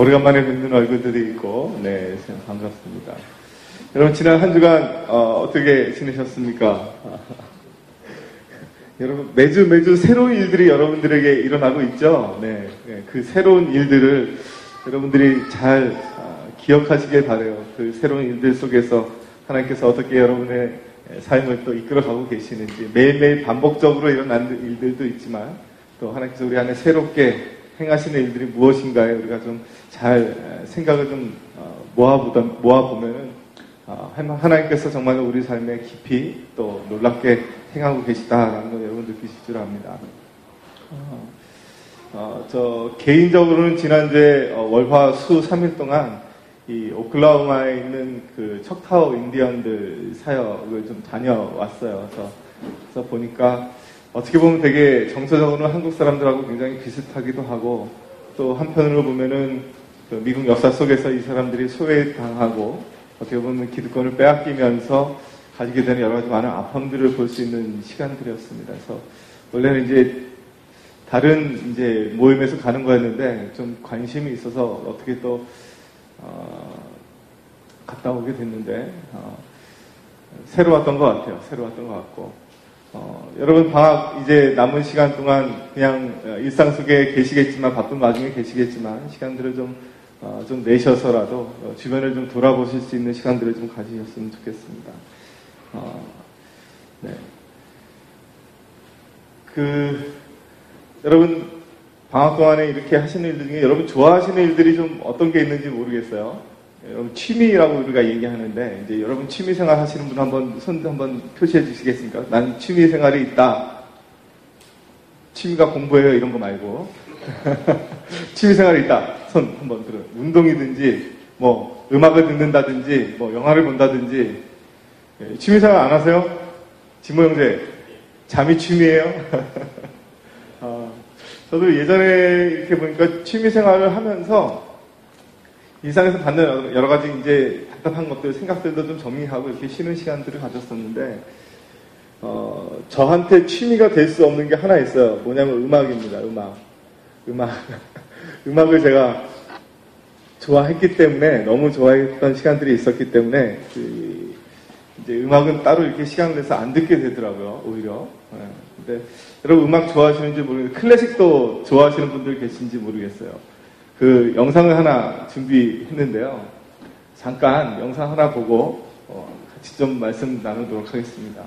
오래간만에 뵙는 얼굴들이 있고, 네, 반갑습니다. 여러분, 지난 한 주간, 어, 떻게 지내셨습니까? 여러분, 매주 매주 새로운 일들이 여러분들에게 일어나고 있죠? 네, 네 그 새로운 일들을 여러분들이 잘 어, 기억하시길 바래요. 그 새로운 일들 속에서 하나님께서 어떻게 여러분의 삶을 또 이끌어가고 계시는지 매일매일 반복적으로 일어나는 일들도 있지만 또 하나님께서 우리 안에 새롭게 행하시는 일들이 무엇인가에 우리가 좀 잘 생각을 좀 어, 모아보다 모아보면은 어, 하나님께서 정말 우리 삶에 깊이 또 놀랍게 행하고 계시다라는 걸 여러분 느끼실 줄 압니다. 어, 어, 저 개인적으로는 지난주에 어, 월화 수 3일 동안 이 오클라호마에 있는 그 척타워 인디언들 사역을 좀 다녀왔어요. 그래서, 그래서 보니까 어떻게 보면 되게 정서적으로는 한국 사람들하고 굉장히 비슷하기도 하고 또 한편으로 보면은 그 미국 역사 속에서 이 사람들이 소외당하고 어떻게 보면 기득권을 빼앗기면서 가지게 되는 여러 가지 많은 아픔들을 볼 수 있는 시간들이었습니다. 그래서 원래는 이제 다른 이제 모임에서 가는 거였는데 좀 관심이 있어서 어떻게 또 어, 갔다 오게 됐는데 어, 새로 왔던 것 같아요. 새로 왔던 것 같고 어, 여러분 방학 이제 남은 시간 동안 그냥 일상 속에 계시겠지만 바쁜 와중에 계시겠지만 시간들을 좀 어, 좀 내셔서라도 어, 주변을 좀 돌아보실 수 있는 시간들을 좀 가지셨으면 좋겠습니다. 어, 네. 그, 여러분, 방학 동안에 이렇게 하시는 일들 중에 여러분 좋아하시는 일들이 좀 어떤 게 있는지 모르겠어요. 여러분 취미라고 우리가 얘기하는데, 이제 여러분 취미 생활 하시는 분 한번 손 한번 표시해 주시겠습니까? 난 취미 생활이 있다. 취미가 공부예요. 이런 거 말고. 취미 생활이 있다. 손 한번 들어. 운동이든지, 뭐, 음악을 듣는다든지, 뭐, 영화를 본다든지, 예, 취미 생활 안 하세요? 진모 형제, 잠이 취미예요? 어, 저도 예전에 이렇게 보니까 취미 생활을 하면서 일상에서 받는 여러 가지 이제 답답한 것들, 생각들도 좀 정리하고 이렇게 쉬는 시간들을 가졌었는데, 어, 저한테 취미가 될 수 없는 게 하나 있어요. 뭐냐면 음악입니다. 음악. 음악. 음악을 제가 좋아했기 때문에, 너무 좋아했던 시간들이 있었기 때문에, 그 이제 음악은 따로 이렇게 시간을 내서 안 듣게 되더라고요, 오히려. 네. 근데 여러분 음악 좋아하시는지 모르겠는데, 클래식도 좋아하시는 분들 계신지 모르겠어요. 그 영상을 하나 준비했는데요. 잠깐 영상 하나 보고 어, 같이 좀 말씀 나누도록 하겠습니다.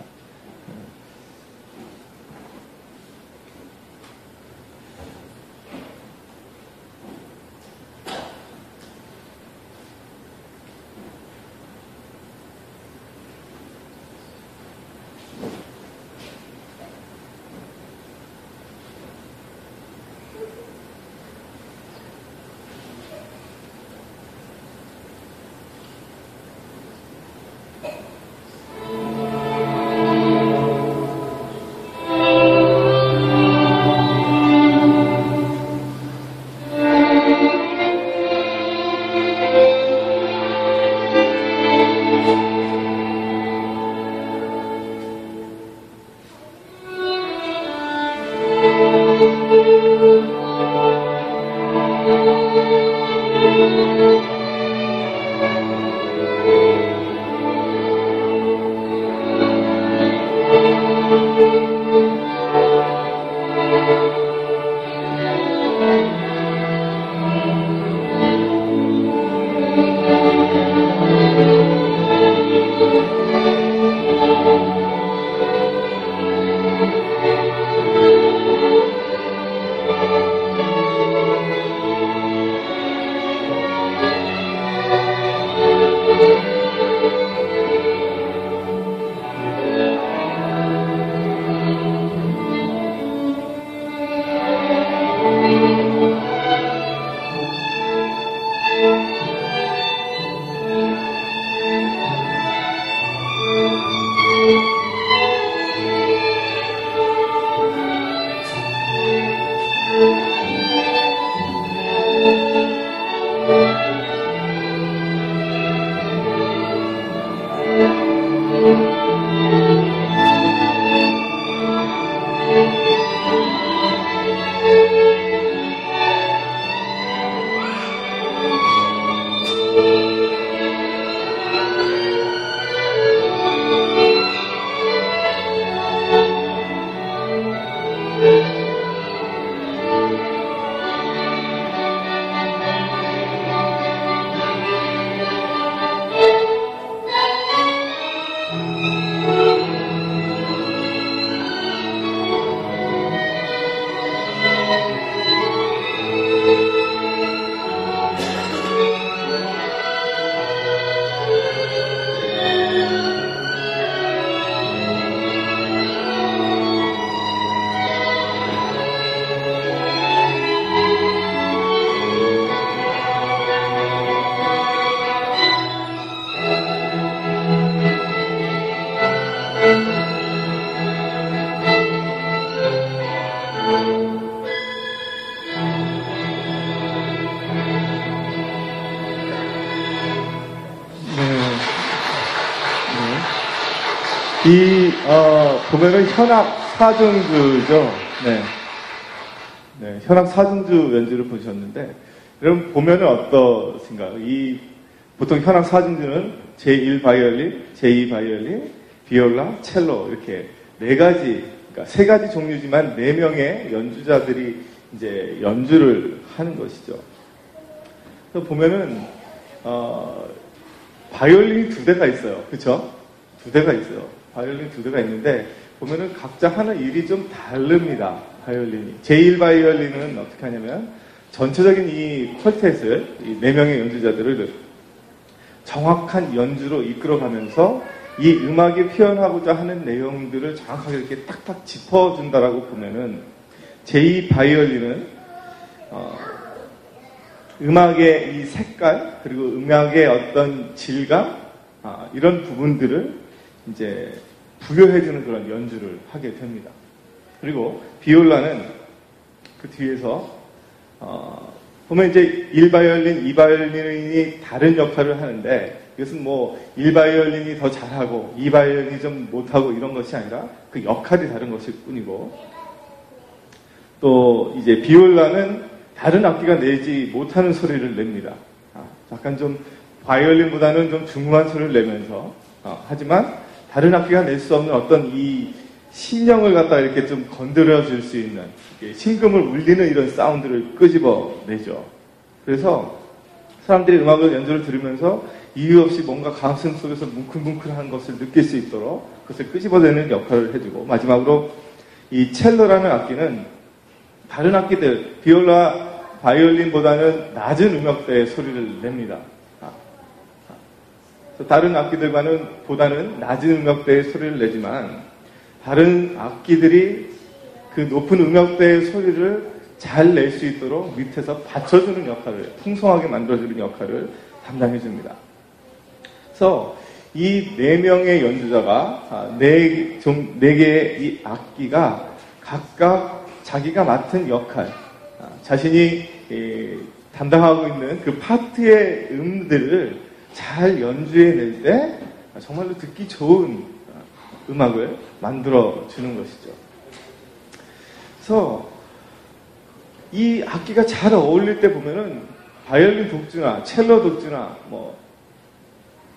어, 보면은 현악 사중주죠. 네. 네, 현악 사중주 연주를 보셨는데, 여러분 보면은 어떠신가요? 이, 보통 현악 사중주는 제1 바이올린, 제2 바이올린, 비올라, 첼로, 이렇게 네 가지, 그러니까 세 가지 종류지만 네 명의 연주자들이 이제 연주를 하는 것이죠. 보면은, 어, 바이올린이 두 대가 있어요. 그쵸? 두 대가 있어요. 바이올린 두 대가 있는데 보면은 각자 하는 일이 좀 다릅니다. 바이올린이. 제1 바이올린은 어떻게 하냐면 전체적인 이 퀄텟을 이 네 명의 연주자들을 정확한 연주로 이끌어가면서 이 음악이 표현하고자 하는 내용들을 정확하게 이렇게 딱딱 짚어준다라고 보면은 제2 바이올린은 어, 음악의 이 색깔 그리고 음악의 어떤 질감 아, 이런 부분들을 이제 부여해주는 그런 연주를 하게 됩니다. 그리고 비올라는 그 뒤에서 어, 보면 이제 1바이올린, 2바이올린이 다른 역할을 하는데 이것은 뭐 1바이올린이 더 잘하고 2바이올린이 좀 못하고 이런 것이 아니라 그 역할이 다른 것일 뿐이고 또 이제 비올라는 다른 악기가 내지 못하는 소리를 냅니다. 아, 약간 좀 바이올린보다는 좀 중후한 소리를 내면서 어, 하지만 다른 악기가 낼 수 없는 어떤 이 심령을 갖다 이렇게 좀 건드려 줄 수 있는 심금을 울리는 이런 사운드를 끄집어 내죠. 그래서 사람들이 음악을 연주를 들으면서 이유 없이 뭔가 가슴 속에서 뭉클뭉클한 것을 느낄 수 있도록 그것을 끄집어내는 역할을 해주고 마지막으로 이 첼로라는 악기는 다른 악기들 비올라 바이올린보다는 낮은 음역대의 소리를 냅니다. 다른 악기들과는 보다는 낮은 음역대의 소리를 내지만 다른 악기들이 그 높은 음역대의 소리를 잘 낼 수 있도록 밑에서 받쳐주는 역할을 풍성하게 만들어주는 역할을 담당해 줍니다. 그래서 이 네 명의 연주자가 아, 네, 좀, 네 개의 이 악기가 각각 자기가 맡은 역할, 아, 자신이 담당하고 있는 그 파트의 음들을 잘 연주해낼 때 정말로 듣기 좋은 아, 음악을 만들어 주는 것이죠. 그래서 이 악기가 잘 어울릴 때 보면은 바이올린 독주나 첼로 독주나 뭐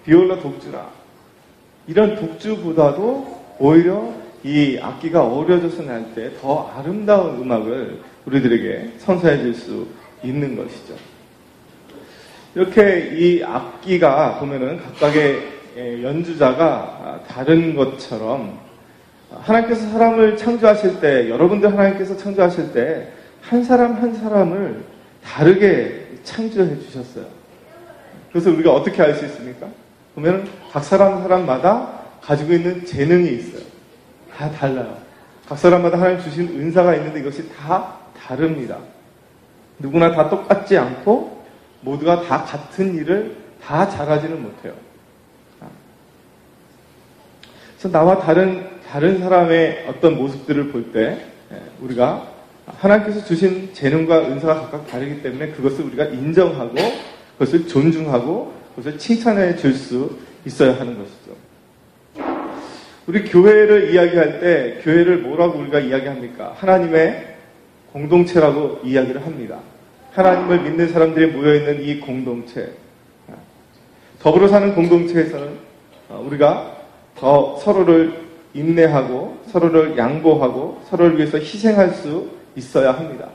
비올라 독주나 이런 독주보다도 오히려 이 악기가 어우러져서 날 때 더 아름다운 음악을 우리들에게 선사해 줄 수 있는 것이죠. 이렇게 이 악기가 보면은 각각의 연주자가 다른 것처럼 하나님께서 사람을 창조하실 때, 여러분들 하나님께서 창조하실 때, 한 사람 한 사람을 다르게 창조해 주셨어요. 그래서 우리가 어떻게 알 수 있습니까? 보면 각 사람 사람마다 가지고 있는 재능이 있어요. 다 달라요. 각 사람마다 하나님 주신 은사가 있는데 이것이 다 다릅니다. 누구나 다 똑같지 않고 모두가 다 같은 일을 다 잘하지는 못해요. 그래서 나와 다른 다른 사람의 어떤 모습들을 볼때 예, 우리가 하나님께서 주신 재능과 은사가 각각 다르기 때문에 그것을 우리가 인정하고 그것을 존중하고 그것을 칭찬해 줄 수 있어야 하는 것이죠. 우리 교회를 이야기할 때 교회를 뭐라고 우리가 이야기합니까? 하나님의 공동체라고 이야기를 합니다. 하나님을 믿는 사람들이 모여있는 이 공동체. 더불어 사는 공동체에서는 우리가 더 서로를 인내하고 서로를 양보하고 서로를 위해서 희생할 수 있어야 합니다.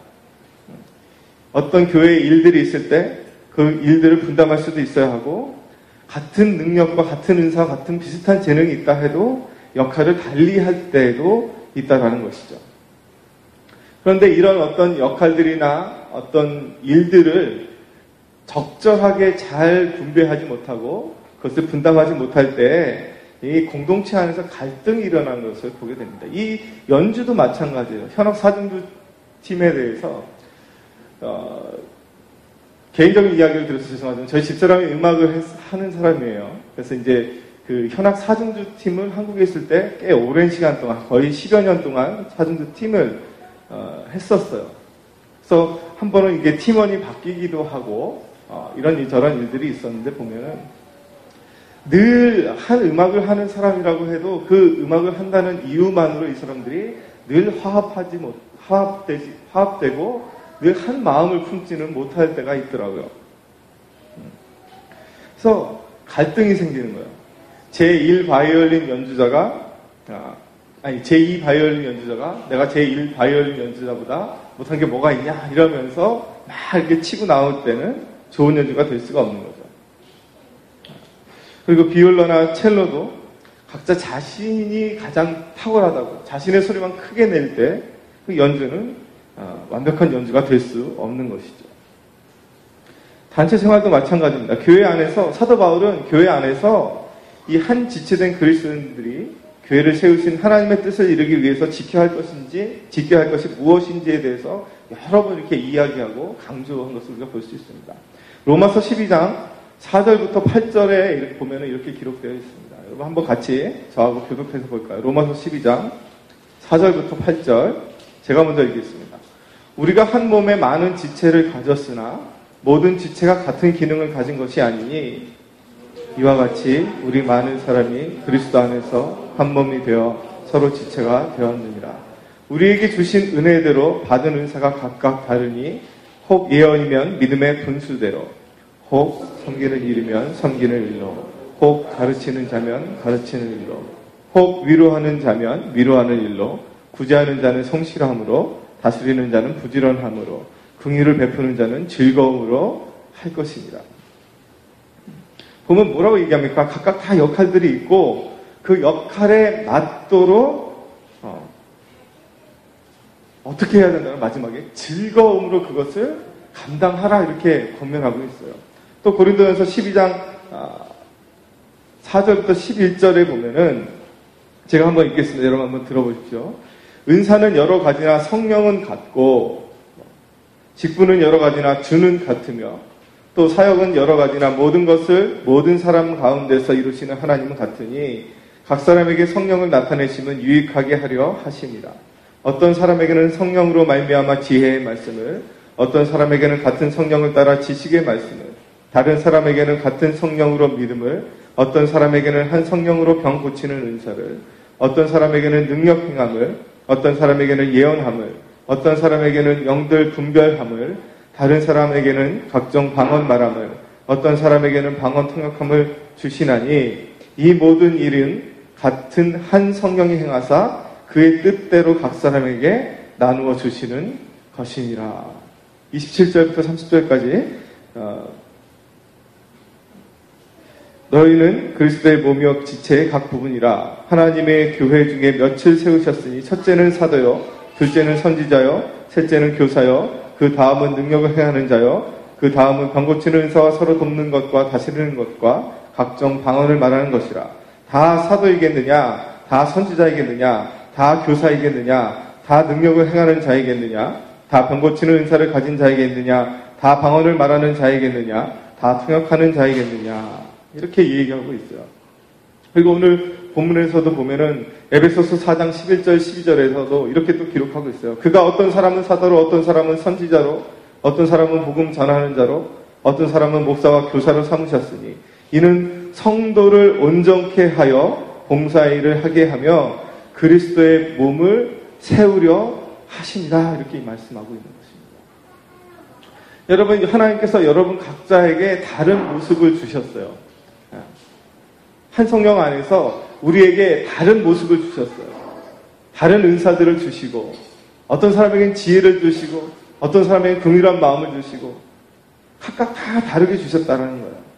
어떤 교회에 일들이 있을 때 그 일들을 분담할 수도 있어야 하고 같은 능력과 같은 은사, 같은 비슷한 재능이 있다 해도 역할을 달리 할 때도 있다라는 것이죠. 그런데 이런 어떤 역할들이나 어떤 일들을 적절하게 잘 분배하지 못하고 그것을 분담하지 못할 때 이 공동체 안에서 갈등이 일어나는 것을 보게 됩니다. 이 연주도 마찬가지예요. 현악 사중주 팀에 대해서 어, 개인적인 이야기를 들어서 죄송하지만 저희 집사람이 음악을 했, 하는 사람이에요. 그래서 이제 그 현악 사중주 팀을 한국에 있을 때 꽤 오랜 시간 동안 거의 10여 년 동안 사중주 팀을 어, 했었어요. 그래서 한 번은 이게 팀원이 바뀌기도 하고 어, 이런 저런 일들이 있었는데 보면은 늘 한 음악을 하는 사람이라고 해도 그 음악을 한다는 이유만으로 이 사람들이 늘 화합하지 못, 화합되지, 화합되고 늘 한 마음을 품지는 못할 때가 있더라고요. 그래서 갈등이 생기는 거예요. 제1 바이올린 연주자가, 아, 아니, 제2 바이올린 연주자가 내가 제1 바이올린 연주자보다 못한 게 뭐가 있냐 이러면서 막 이렇게 치고 나올 때는 좋은 연주가 될 수가 없는 거죠. 그리고 비올러나 첼로도 각자 자신이 가장 탁월하다고 자신의 소리만 크게 낼 때 그 연주는 어, 완벽한 연주가 될 수 없는 것이죠. 단체 생활도 마찬가지입니다. 교회 안에서 사도 바울은 교회 안에서 이 한 지체된 그리스도인들이 교회를 세우신 하나님의 뜻을 이루기 위해서 지켜야 할 것인지 지켜야 할 것이 무엇인지에 대해서 여러 번 이렇게 이야기하고 강조한 것을 우리가 볼 수 있습니다. 로마서 12장 4절부터 8절에 이렇게 보면 이렇게 기록되어 있습니다. 여러분 한번 같이 저하고 교독해서 볼까요? 로마서 12장 4절부터 8절 제가 먼저 읽겠습니다. 우리가 한 몸에 많은 지체를 가졌으나 모든 지체가 같은 기능을 가진 것이 아니니 이와 같이 우리 많은 사람이 그리스도 안에서 한 몸이 되어 서로 지체가 되었느니라. 우리에게 주신 은혜대로 받은 은사가 각각 다르니 혹 예언이면 믿음의 분수대로 혹 섬기는 일이면 섬기는 일로, 혹 가르치는 자면 가르치는 일로, 혹 위로하는 자면 위로하는 일로, 구제하는 자는 성실함으로, 다스리는 자는 부지런함으로, 긍휼을 베푸는 자는 즐거움으로 할 것입니다. 보면 뭐라고 얘기합니까? 각각 다 역할들이 있고 그 역할에 맞도록 어, 어떻게 해야 된다는 마지막에 즐거움으로 그것을 감당하라 이렇게 권면하고 있어요. 또 고린도전서 12장 4절부터 아, 11절에 보면은 제가 한번 읽겠습니다. 여러분 한번 들어보십시오. 은사는 여러 가지나 성령은 같고 직분은 여러 가지나 주는 같으며 또 사역은 여러 가지나 모든 것을 모든 사람 가운데서 이루시는 하나님은 같으니 각 사람에게 성령을 나타내시면 유익하게 하려 하십니다. 어떤 사람에게는 성령으로 말미암아 지혜의 말씀을 어떤 사람에게는 같은 성령을 따라 지식의 말씀을 다른 사람에게는 같은 성령으로 믿음을, 어떤 사람에게는 한 성령으로 병 고치는 은사를, 어떤 사람에게는 능력 행함을, 어떤 사람에게는 예언함을, 어떤 사람에게는 영들 분별함을, 다른 사람에게는 각종 방언 말함을, 어떤 사람에게는 방언 통역함을 주시나니 이 모든 일은 같은 한 성령이 행하사 그의 뜻대로 각 사람에게 나누어 주시는 것이니라. 27절부터 30절까지 너희는 그리스도의 몸이요 지체의 각 부분이라 하나님의 교회 중에 며칠 세우셨으니 첫째는 사도요 둘째는 선지자요 셋째는 교사요 그 다음은 능력을 행하는 자요 그 다음은 병고치는 은사와 서로 돕는 것과 다스리는 것과 각종 방언을 말하는 것이라. 다 사도이겠느냐? 다 선지자이겠느냐? 다 교사이겠느냐? 다 능력을 행하는 자이겠느냐? 다 병고치는 은사를 가진 자이겠느냐? 다 방언을 말하는 자이겠느냐? 다 통역하는 자이겠느냐? 이렇게 얘기하고 있어요. 그리고 오늘 본문에서도 보면은 에베소서 4장 11절 12절에서도 이렇게 또 기록하고 있어요. 그가 어떤 사람은 사도로 어떤 사람은 선지자로 어떤 사람은 복음 전하는 자로 어떤 사람은 목사와 교사로 삼으셨으니 이는 성도를 온전케 하여 봉사일을 하게 하며 그리스도의 몸을 세우려 하신다 이렇게 말씀하고 있는 것입니다. 여러분 하나님께서 여러분 각자에게 다른 모습을 주셨어요. 한 성령 안에서 우리에게 다른 모습을 주셨어요. 다른 은사들을 주시고 어떤 사람에게는 지혜를 주시고 어떤 사람에게는 긍휼한 마음을 주시고 각각 다 다르게 주셨다는 거예요.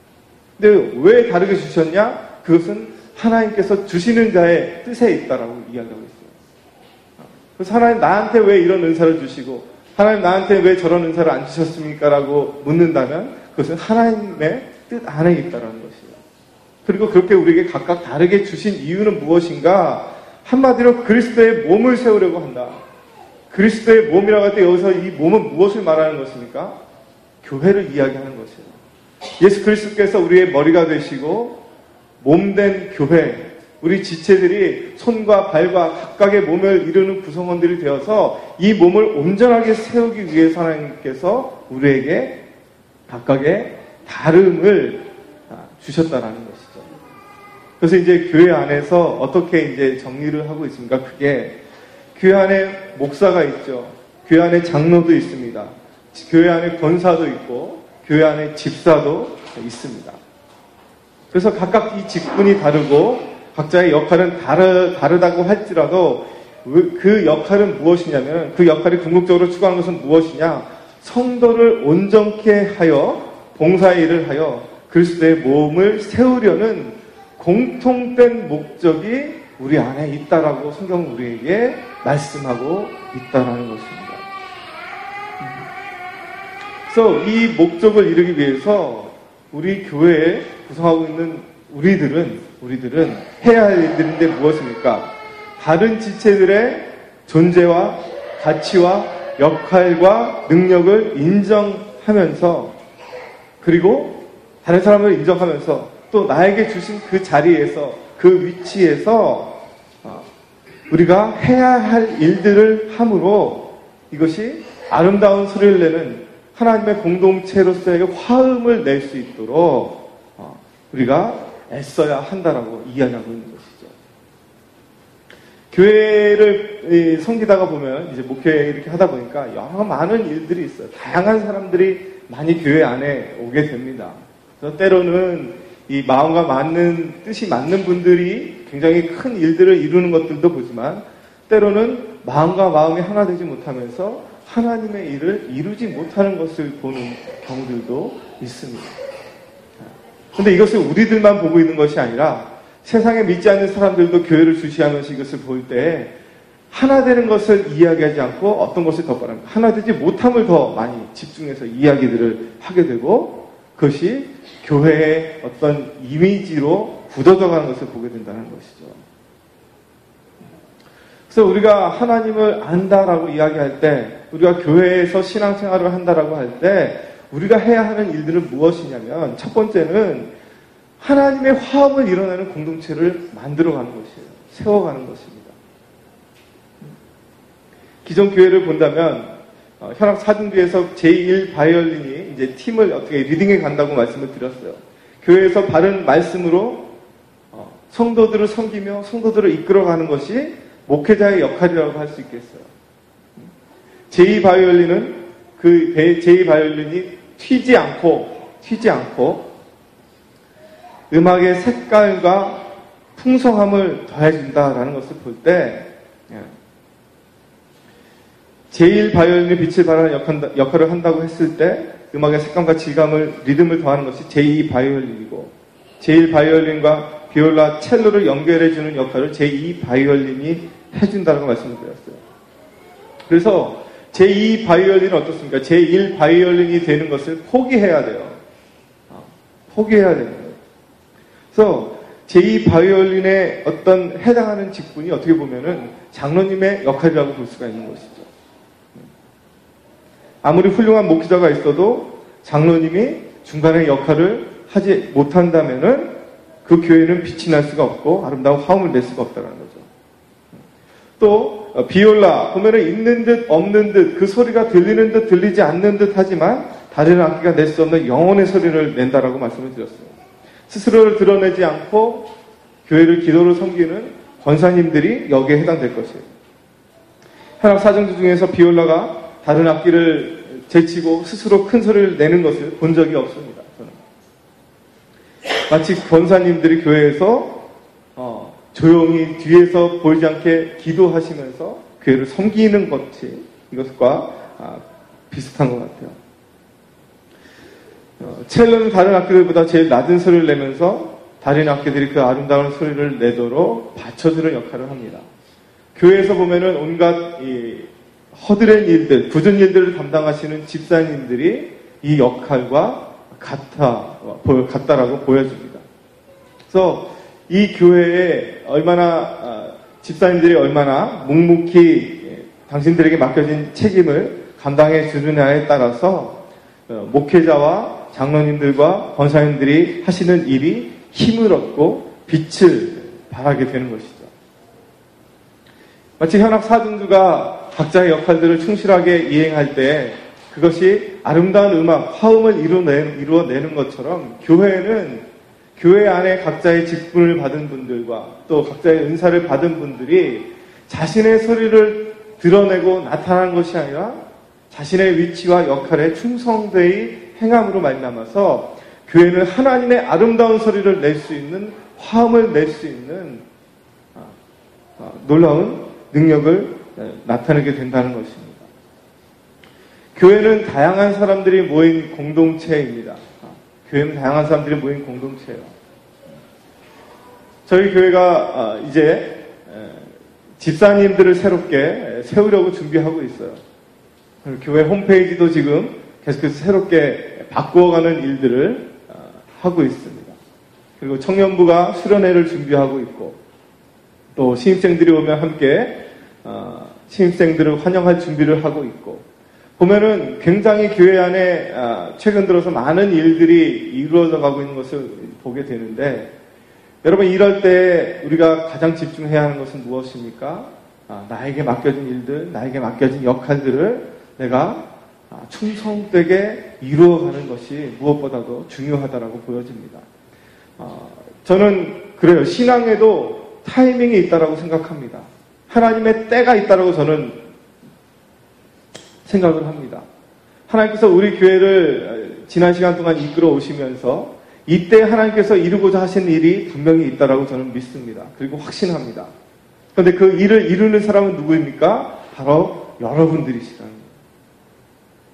근데 왜 다르게 주셨냐? 그것은 하나님께서 주시는 자의 뜻에 있다라고 이야기하고 있어요. 그래서 하나님 나한테 왜 이런 은사를 주시고 하나님 나한테 왜 저런 은사를 안 주셨습니까? 라고 묻는다면 그것은 하나님의 뜻 안에 있다라는 것이에요. 그리고 그렇게 우리에게 각각 다르게 주신 이유는 무엇인가? 한마디로 그리스도의 몸을 세우려고 한다. 그리스도의 몸이라고 할 때 여기서 이 몸은 무엇을 말하는 것입니까? 교회를 이야기하는 것이에요. 예수 그리스도께서 우리의 머리가 되시고 몸된 교회, 우리 지체들이 손과 발과 각각의 몸을 이루는 구성원들이 되어서 이 몸을 온전하게 세우기 위해서 하나님께서 우리에게 각각의 다름을 주셨다라는 것이죠. 그래서 이제 교회 안에서 어떻게 이제 정리를 하고 있습니까? 그게 교회 안에 목사가 있죠. 교회 안에 장로도 있습니다. 교회 안에 권사도 있고 교회 안에 집사도 있습니다. 그래서 각각 이 직분이 다르고 각자의 역할은 다르, 다르다고 할지라도 그 역할은 무엇이냐면 그 역할이 궁극적으로 추구하는 것은 무엇이냐? 성도를 온전케 하여 봉사의 일을 하여 그리스도의 몸을 세우려는 공통된 목적이 우리 안에 있다라고 성경 우리에게 말씀하고 있다라는 것입니다. 그래서 이 목적을 이루기 위해서 우리 교회에 구성하고 있는 우리들은 우리들은 해야 할 일들인데 무엇입니까? 다른 지체들의 존재와 가치와 역할과 능력을 인정하면서 그리고 다른 사람을 인정하면서 또 나에게 주신 그 자리에서 그 위치에서 어, 우리가 해야 할 일들을 함으로 이것이 아름다운 소리를 내는 하나님의 공동체로서의 화음을 낼 수 있도록 어, 우리가 애써야 한다라고 이야기하고 있는 것이죠. 교회를 섬기다가 보면 이제 목회 이렇게 하다 보니까 여러 많은 일들이 있어요. 다양한 사람들이 많이 교회 안에 오게 됩니다. 그래서 때로는 이 마음과 맞는 뜻이 맞는 분들이 굉장히 큰 일들을 이루는 것들도 보지만 때로는 마음과 마음이 하나 되지 못하면서 하나님의 일을 이루지 못하는 것을 보는 경우들도 있습니다. 근데 이것을 우리들만 보고 있는 것이 아니라 세상에 믿지 않는 사람들도 교회를 주시하면서 이것을 볼 때 하나 되는 것을 이야기하지 않고 어떤 것을 더 바랍니다. 하나 되지 못함을 더 많이 집중해서 이야기들을 하게 되고 그것이 교회의 어떤 이미지로 굳어져 가는 것을 보게 된다는 것이죠. 그래서 우리가 하나님을 안다라고 이야기할 때, 우리가 교회에서 신앙생활을 한다라고 할 때, 우리가 해야 하는 일들은 무엇이냐면, 첫 번째는 하나님의 화합을 이뤄내는 공동체를 만들어가는 것이에요. 세워가는 것입니다. 기존 교회를 본다면, 어, 현악 사중교에서 제1 바이올린이 이제 팀을 어떻게 리딩해 간다고 말씀을 드렸어요. 교회에서 바른 말씀으로 어, 성도들을 섬기며 성도들을 이끌어가는 것이 목회자의 역할이라고 할 수 있겠어요. 제2 바이올린은 그 제2 바이올린이 튀지 않고 튀지 않고 음악의 색깔과 풍성함을 더해준다라는 것을 볼때 예, 제1 바이올린이 빛을 발하는 역할을 한다고 했을 때 음악의 색감과 질감을 리듬을 더하는 것이 제2 바이올린이고 제1 바이올린과 비올라 첼로를 연결해주는 역할을 제2 바이올린이 해준다고 말씀을 드렸어요. 그래서 제2 바이올린은 어떻습니까? 제1 바이올린이 되는 것을 포기해야 돼요. 아, 포기해야 거예요. 그래서 제2 바이올린의 어떤 해당하는 직분이 어떻게 보면은 장로님의 역할이라고 볼 수가 있는 것이죠. 아무리 훌륭한 목회자가 있어도 장로님이 중간에 역할을 하지 못한다면은 그 교회는 빛이 날 수가 없고 아름다운 화음을 낼 수가 없다는 거죠. 또 어, 비올라 보면은 있는 듯 없는 듯 그 소리가 들리는 듯 들리지 않는 듯 하지만 다른 악기가 낼 수 없는 영혼의 소리를 낸다라고 말씀을 드렸어요. 스스로를 드러내지 않고 교회를 기도로 섬기는 권사님들이 여기에 해당될 것이에요. 현악 사정주 중에서 비올라가 다른 악기를 제치고 스스로 큰 소리를 내는 것을 본 적이 없습니다. 저는. 마치 권사님들이 교회에서 어, 조용히 뒤에서 보이지 않게 기도하시면서 교회를 섬기는 것이 이것과 아, 비슷한 것 같아요. 어, 첼로는 다른 악기들보다 제일 낮은 소리를 내면서 다른 악기들이 그 아름다운 소리를 내도록 받쳐주는 역할을 합니다. 교회에서 보면은 온갖 이 허드렛 일들, 굳은 일들을 담당하시는 집사님들이 이 역할과 같아, 같다라고 보여줍니다. 그래서 이 교회에 얼마나, 아, 집사님들이 얼마나 묵묵히 예, 당신들에게 맡겨진 책임을 감당해 주느냐에 따라서 어, 목회자와 장로님들과 권사님들이 하시는 일이 힘을 얻고 빛을 발하게 되는 것이죠. 마치 현악 사등주가 각자의 역할들을 충실하게 이행할 때 그것이 아름다운 음악, 화음을 이루어내는, 것처럼 교회는 교회 안에 각자의 직분을 받은 분들과 또 각자의 은사를 받은 분들이 자신의 소리를 드러내고 나타난 것이 아니라 자신의 위치와 역할에 충성되이 행함으로 말미암아서 교회는 하나님의 아름다운 소리를 낼 수 있는 화음을 낼 수 있는 아, 아, 놀라운 능력을 나타내게 된다는 것입니다. 교회는 다양한 사람들이 모인 공동체입니다. 아, 교회는 다양한 사람들이 모인 공동체예요. 저희 교회가 이제 집사님들을 새롭게 세우려고 준비하고 있어요. 교회 홈페이지도 지금 계속해서 새롭게 바꾸어가는 일들을 하고 있습니다. 그리고 청년부가 수련회를 준비하고 있고 또 신입생들이 오면 함께 어, 신입생들을 환영할 준비를 하고 있고 보면은 굉장히 교회 안에 어, 최근 들어서 많은 일들이 이루어져 가고 있는 것을 보게 되는데 여러분 이럴 때 우리가 가장 집중해야 하는 것은 무엇입니까? 아, 나에게 맡겨진 일들, 나에게 맡겨진 역할들을 내가 아, 충성되게 이루어가는 것이 무엇보다도 중요하다라고 보여집니다. 어, 저는 그래요. 신앙에도 타이밍이 있다라고 생각합니다. 하나님의 때가 있다라고 저는 생각을 합니다. 하나님께서 우리 교회를 지난 시간 동안 이끌어 오시면서 이때 하나님께서 이루고자 하신 일이 분명히 있다라고 저는 믿습니다. 그리고 확신합니다. 그런데 그 일을 이루는 사람은 누구입니까? 바로 여러분들이시라는.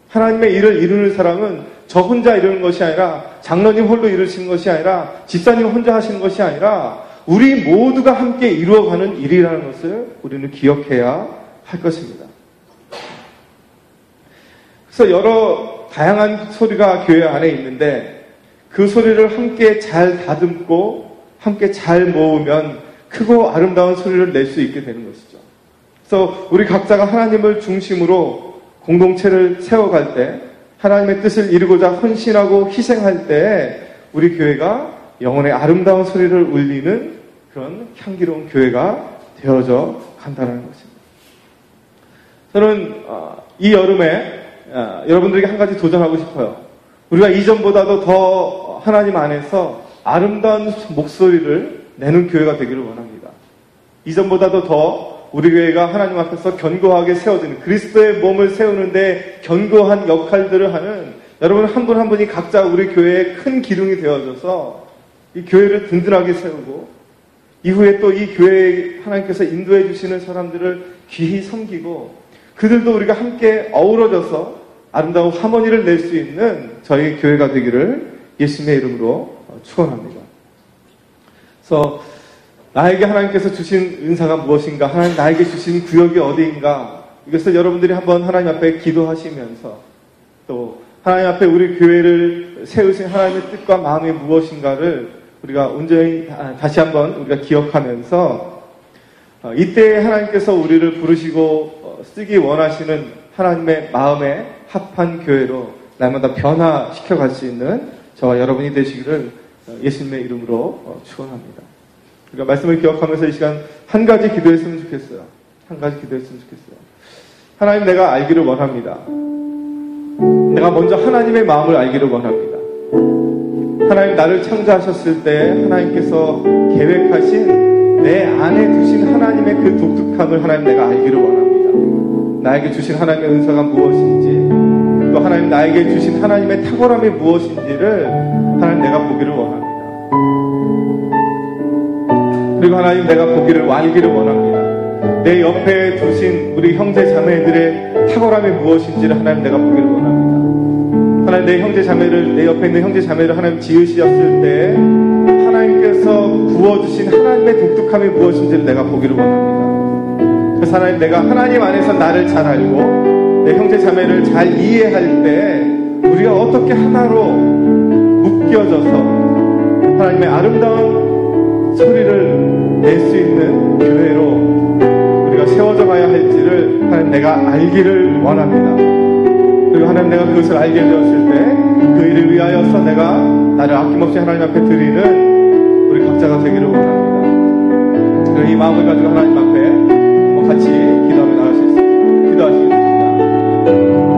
하나님의 일을 이루는 사람은 저 혼자 이루는 것이 아니라 장로님 홀로 이루시는 것이 아니라 집사님 혼자 하시는 것이 아니라 우리 모두가 함께 이루어가는 일이라는 것을 우리는 기억해야 할 것입니다. 그래서 여러 다양한 소리가 교회 안에 있는데 그 소리를 함께 잘 다듬고 함께 잘 모으면 크고 아름다운 소리를 낼 수 있게 되는 것이죠. 그래서 우리 각자가 하나님을 중심으로 공동체를 세워갈 때 하나님의 뜻을 이루고자 헌신하고 희생할 때 우리 교회가 영혼의 아름다운 소리를 울리는 그런 향기로운 교회가 되어져 간다는 것입니다. 저는 어, 이 여름에 어, 여러분들에게 한 가지 도전하고 싶어요. 우리가 이전보다도 더 하나님 안에서 아름다운 목소리를 내는 교회가 되기를 원합니다. 이전보다도 더 우리 교회가 하나님 앞에서 견고하게 세워지는 그리스도의 몸을 세우는데 견고한 역할들을 하는 여러분 한 분한 한 분이 각자 우리 교회에 큰 기둥이 되어져서 이 교회를 든든하게 세우고 이후에 또 이 교회에 하나님께서 인도해 주시는 사람들을 귀히 섬기고 그들도 우리가 함께 어우러져서 아름다운 하모니를 낼 수 있는 저희 교회가 되기를 예수님의 이름으로 축원합니다. 그래서 나에게 하나님께서 주신 은사가 무엇인가? 하나님 나에게 주신 구역이 어디인가? 이것을 여러분들이 한번 하나님 앞에 기도하시면서 또 하나님 앞에 우리 교회를 세우신 하나님의 뜻과 마음이 무엇인가를 우리가 온전히 다시 한번 우리가 기억하면서 어, 이때 하나님께서 우리를 부르시고 어, 쓰기 원하시는 하나님의 마음에 합한 교회로 날마다 변화시켜 갈 수 있는 저와 여러분이 되시기를 어, 예수님의 이름으로 축원합니다. 우리가 말씀을 기억하면서 이 시간 한 가지 기도했으면 좋겠어요. 한 가지 기도했으면 좋겠어요. 하나님 내가 알기를 원합니다. 내가 먼저 하나님의 마음을 알기를 원합니다. 하나님 나를 창조하셨을 때 하나님께서 계획하신 내 안에 두신 하나님의 그 독특함을 하나님 내가 알기를 원합니다. 나에게 주신 하나님의 은사가 무엇인지 또 하나님 나에게 주신 하나님의 탁월함이 무엇인지를 하나님 내가 보기를 원합니다. 그리고 하나님 내가 보기를 알기를 원합니다. 내 옆에 두신 우리 형제 자매들의 탁월함이 무엇인지를 하나님 내가 보기를 원합니다. 하나님 내 형제 자매를 내 옆에 있는 형제 자매를 하나님 지으셨을 때 하나님께서 부어주신 하나님의 독특함이 무엇인지를 내가 보기를 원합니다. 그래서 하나님 내가 하나님 안에서 나를 잘 알고 내 형제 자매를 잘 이해할 때 우리가 어떻게 하나로 묶여져서 하나님의 아름다운 소리를 낼 수 있는 교회로 우리가 세워져 가야 할지를 하나님 내가 알기를 원합니다. 그리고 하나님 내가 그것을 알게 되었을 때 그 일을 위하여서 내가 나를 아낌없이 하나님 앞에 드리는 우리 각자가 되기를 원합니다. 이 마음을 가지고 하나님 앞에 같이 기도하며 나갈 수 있습니다. 기도하시겠습니다.